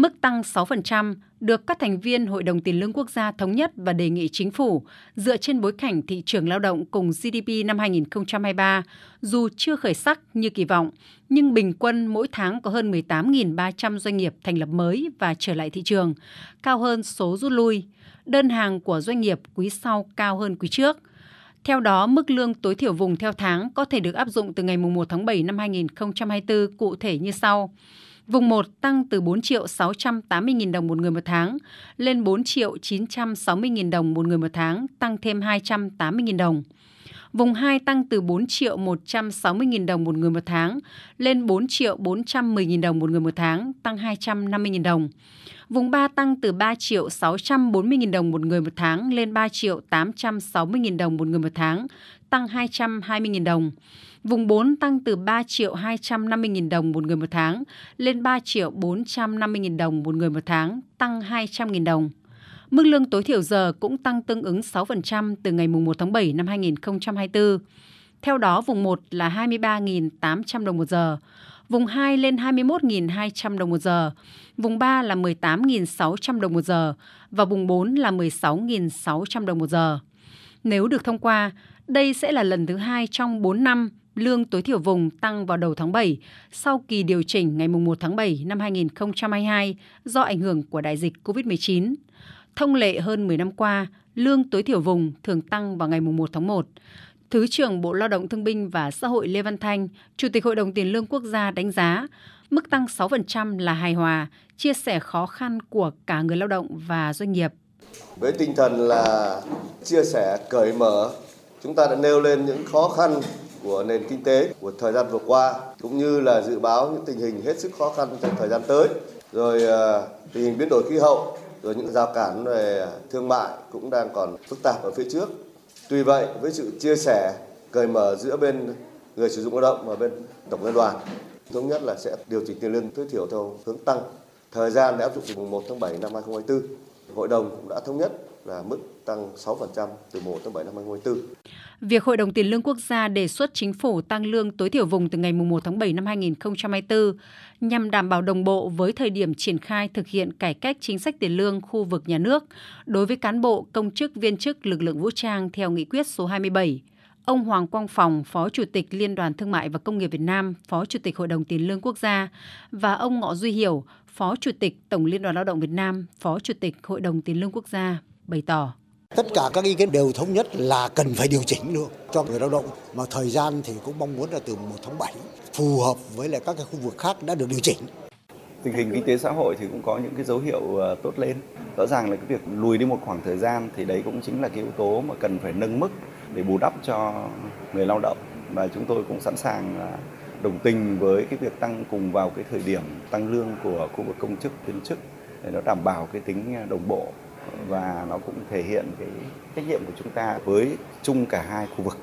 Mức tăng 6% được các thành viên Hội đồng Tiền lương Quốc gia thống nhất và đề nghị chính phủ dựa trên bối cảnh thị trường lao động cùng GDP năm 2023, dù chưa khởi sắc như kỳ vọng, nhưng bình quân mỗi tháng có hơn 18.300 doanh nghiệp thành lập mới và trở lại thị trường, cao hơn số rút lui. Đơn hàng của doanh nghiệp quý sau cao hơn quý trước. Theo đó, mức lương tối thiểu vùng theo tháng có thể được áp dụng từ ngày 1 tháng 7 năm 2024 cụ thể như sau. Vùng 1 tăng từ 4 triệu 680 000 đồng một người một tháng lên 4 triệu 960 000 đồng một người một tháng, tăng thêm 280 000 đồng. Vùng 2 tăng từ 4 triệu 160 000 đồng một người một tháng lên 4 triệu 410 000 đồng một người một tháng, tăng 250 000 đồng. Vùng 3 tăng từ 3 triệu 640.000 đồng một người một tháng lên 3 triệu 860.000 đồng một người một tháng, tăng 220.000 đồng. Vùng 4 tăng từ 3 triệu 250.000 đồng một người một tháng lên 3 triệu 450.000 đồng một người một tháng, tăng 200.000 đồng. Mức lương tối thiểu giờ cũng tăng tương ứng 6% từ ngày 1 tháng 7 năm 2024. Theo đó, vùng 1 là 23.800 đồng một giờ, vùng 2 lên 21.200 đồng một giờ, vùng 3 là 18.600 đồng một giờ và vùng 4 là 16.600 đồng một giờ. Nếu được thông qua, đây sẽ là lần thứ hai trong 4 năm lương tối thiểu vùng tăng vào đầu tháng 7 sau kỳ điều chỉnh ngày 1 tháng 7 năm 2022 do ảnh hưởng của đại dịch COVID-19. Thông lệ hơn 10 năm qua, lương tối thiểu vùng thường tăng vào ngày 1 tháng 1. Thứ trưởng Bộ Lao động Thương binh và Xã hội Lê Văn Thanh, Chủ tịch Hội đồng Tiền lương Quốc gia đánh giá mức tăng 6% là hài hòa, chia sẻ khó khăn của cả người lao động và doanh nghiệp. Với tinh thần là chia sẻ cởi mở, chúng ta đã nêu lên những khó khăn của nền kinh tế của thời gian vừa qua cũng như là dự báo những tình hình hết sức khó khăn trong thời gian tới rồi ờ, tình hình biến đổi khí hậu rồi những rào cản về thương mại cũng đang còn phức tạp ở phía trước. Tuy vậy, với sự chia sẻ, cởi mở giữa bên người sử dụng lao động và bên tổng liên đoàn, thống nhất là sẽ điều chỉnh tiền lương tối thiểu theo hướng tăng. Thời gian để áp dụng từ mùng 1 tháng 7 năm 2024. Hội đồng cũng đã thống nhất là mức tăng 6% từ 1 tháng 7 năm 2024. Việc Hội đồng Tiền lương Quốc gia đề xuất chính phủ tăng lương tối thiểu vùng từ ngày 1 tháng 7 năm 2024 nhằm đảm bảo đồng bộ với thời điểm triển khai thực hiện cải cách chính sách tiền lương khu vực nhà nước đối với cán bộ, công chức, viên chức lực lượng vũ trang theo nghị quyết số 27. Ông Hoàng Quang Phòng, Phó Chủ tịch Liên đoàn Thương mại và Công nghiệp Việt Nam, Phó Chủ tịch Hội đồng Tiền lương Quốc gia và ông Ngọ Duy Hiểu, Phó Chủ tịch Tổng Liên đoàn Lao động Việt Nam, Phó Chủ tịch Hội đồng Tiền lương Quốc gia bày tỏ. Tất cả các ý kiến đều thống nhất là cần phải điều chỉnh được cho người lao động mà thời gian thì cũng mong muốn là từ 1 tháng 7 phù hợp với lại các cái khu vực khác đã được điều chỉnh. Tình hình kinh tế xã hội thì cũng có những cái dấu hiệu ờ, tốt lên. Rõ ràng là cái việc lùi đi một khoảng thời gian thì đấy cũng chính là cái yếu tố mà cần phải nâng mức để bù đắp cho người lao động và chúng tôi cũng sẵn sàng đồng tình với cái việc tăng cùng vào cái thời điểm tăng lương của khu vực công chức viên chức để nó đảm bảo cái tính đồng bộ và nó cũng thể hiện cái trách nhiệm của chúng ta với chung cả hai khu vực.